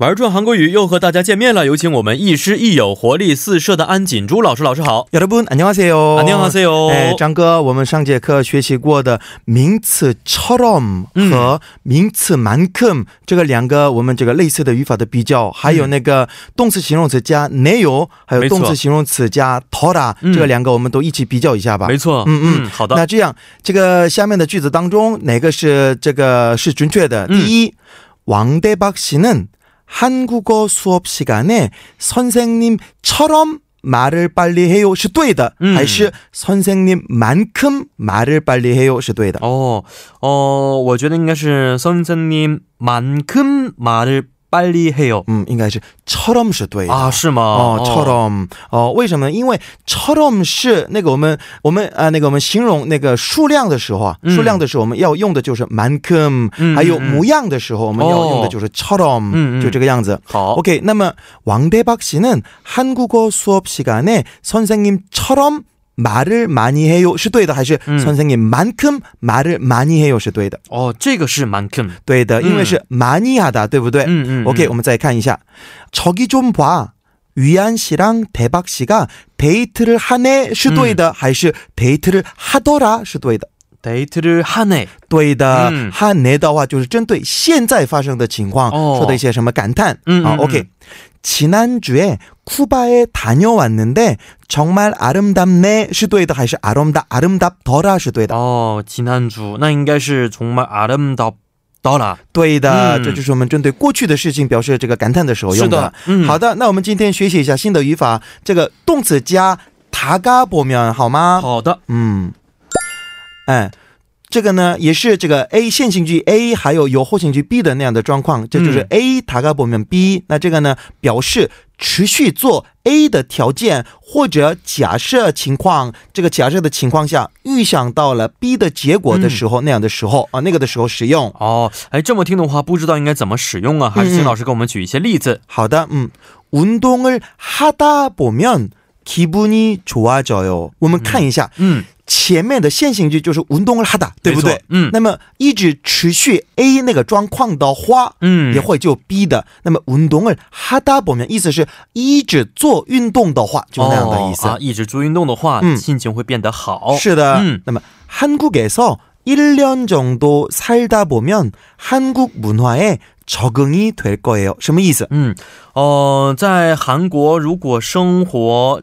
玩转韩国语又和大家见面了，有请我们亦师亦友、活力四射的安锦珠老师。老师好， 여러분안녕하세요。 안녕하세요。 哎，张哥，我们上节课学习过的名词처럼和名词만큼这个两个我们这个类似的语法的比较，还有那个动词形容词加내요，还有没错动词形容词加더라， 嗯这个两个我们都一起比较一下吧。没错，嗯嗯好的。那这样，这个下面的句子当中，哪个是这个是准确的？嗯第一，왕대박씨는 한국어수업시간에선생님처럼말을빨리해요是对的，嗯还是선생님만큼말을빨리해요是对的？哦哦，我觉得应该是선생님만큼말을 빨리해요 嗯，应该是처럼是对的啊，是吗？哦，처럼哦，为什么呢？因为처럼是那个我们我们啊、那个我们形容那个数量的时候啊，嗯数量的时候我们要用的就是만큼， 嗯还有嗯模样的时候我们要用的就是처럼， 嗯嗯就这个样子。好 OK，那么왕대박씨는한국어수업시간에선생님처럼 말을많이해요是对的，还是嗯 선생님만큼말을많이해요是对的？哦，这个是만큼， 对的，因为是많이하다，对不对？嗯嗯 OK， 嗯我们再看一下，저기좀 봐。 위안씨랑대박씨가 데이트를 하네是对的，还是 데이트를 하더라是对的？ 데이트를 하네。 对的，嗯 하네的话就是针对现在发生的情况、哦说的一些什么感叹。啊嗯嗯嗯 OK。 지난주에 쿠바에 다녀왔는데 정말 아름답네 是对的，还是 아름답 아름답더라 是对的？哦，济南主那应该是정말아름답더라。 对的，嗯这就是我们针对过去的事情表示这个感叹的时候用是的嗯好的，那我们今天学习一下新的语法，这个动词加다가보면好吗？好的，嗯， 哎。这个呢，也是这个 A 现行句 A 还有有后行句 B 的那样的状况，这就是嗯 A 다가보면 B。那这个呢，表示持续做 A 的条件或者假设情况，这个假设的情况下预想到了 B 的结果的时候，那样的时候啊，那个的时候使用。哦，哎，这么听的话，不知道应该怎么使用啊？还是请老师给我们举一些例子。好的，嗯，운동을하다보면 기분이 좋아져요。我们看一下，嗯， 前面的现行句就是운동을하다，对不对没错？嗯那么一直持续 A 那个状况的话，嗯也会就 B 的。那么운동을하다보면意思是一直做运动的话，就那样的意思。哦啊，一直做运动的话，嗯心情会变得好。是的。嗯那么한국에서1년 정도 살다 보면 한국 문화에 적응이 될 거예요。什么意思？嗯，哦、在韩国如果生活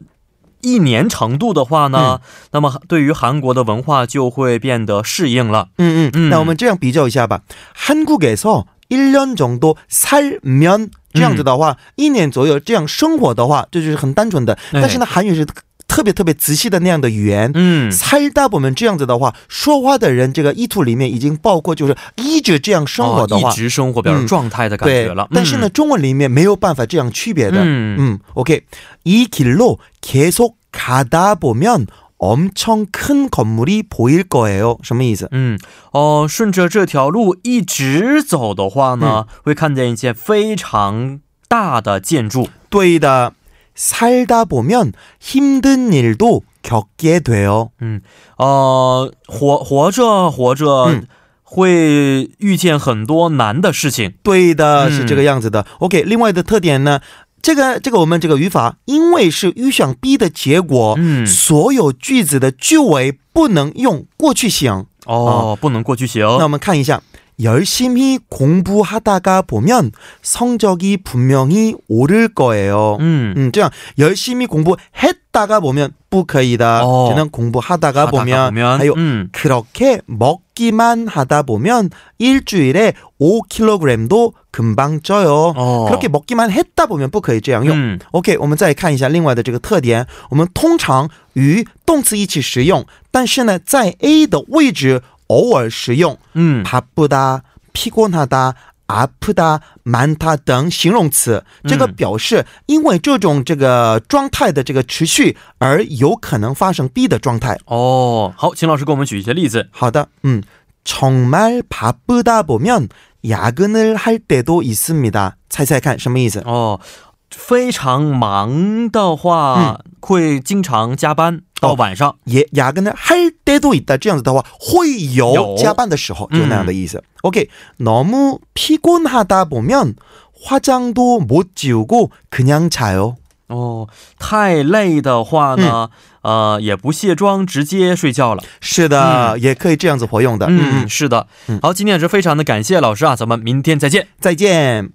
一年程度的话呢，那么对于韩国的文化就会变得适应了。嗯嗯，嗯那我们这样比较一下吧。한국에서1년 정도 살면这样子的话，一年左右这样生活的话，这就是很单纯的。哎但是呢，韩语是 特别特别仔细的那样的语言。嗯， 살다我们这样子的话，说话的人这个意图里面已经包括就是一直这样生活的话，哦一直生活表示嗯状态的感对觉了。但是呢，中文里面没有办法这样区别的。嗯，嗯，OK，이길로계속가다보면 엄청큰건물이 보일 거예요。什么意思？嗯，哦，顺着这条路一直走的话呢，嗯会看见一些非常大的建筑。对的， 살다보면 힘든 일도 겪게 돼요。 嗯，呃，活活着活着。嗯会遇见很多难的事情。对的，嗯是这个样子的。OK，另外的特点呢，这个这个我们这个语法，因为是预想 B 的结果，嗯所有句子的句尾不能用过去形。哦，不能过去形。那我们看一下。 열심히공부하다가보면 성적이 분명히 오를 거예요。 嗯嗯，这样열심히공부했다가 보면不可以的，哦只能공부하다가 하다가 보면。 보면 还有 음. 그렇게 먹기만 하다 보면 일주일에 5kg도 금방 쪄요。 哦 그렇게 먹기만 했다 보면不可以这样用。嗯 OK，我们再看一下另外的这个特点。我们通常与动词一起使用，但是呢，在 A 的位置 偶尔使用。嗯 바쁘다、피곤하다、아프다、많다等形容词，这个嗯表示因为这种这个状态的这个持续，而有可能发生 B 的状态。哦，好，请老师给我们举一些例子。好的，嗯，정말바쁘다보면야근을할때도있습니다。猜猜看什么意思？哦， 非常忙的话，会经常加班到晚上。 예, 야근을 할 때도 있다. 这样子的话会有有加班的时候就那样的意思. 오케이. 너무 피곤하다 보면 화장도 못 지우고 그냥 자요. 哦，太累的话呢，呃，也不卸妆，直接睡觉了。是的，也可以这样子活用的。嗯，是的。好，今天也是非常的感谢老师啊，咱们明天再见。再见。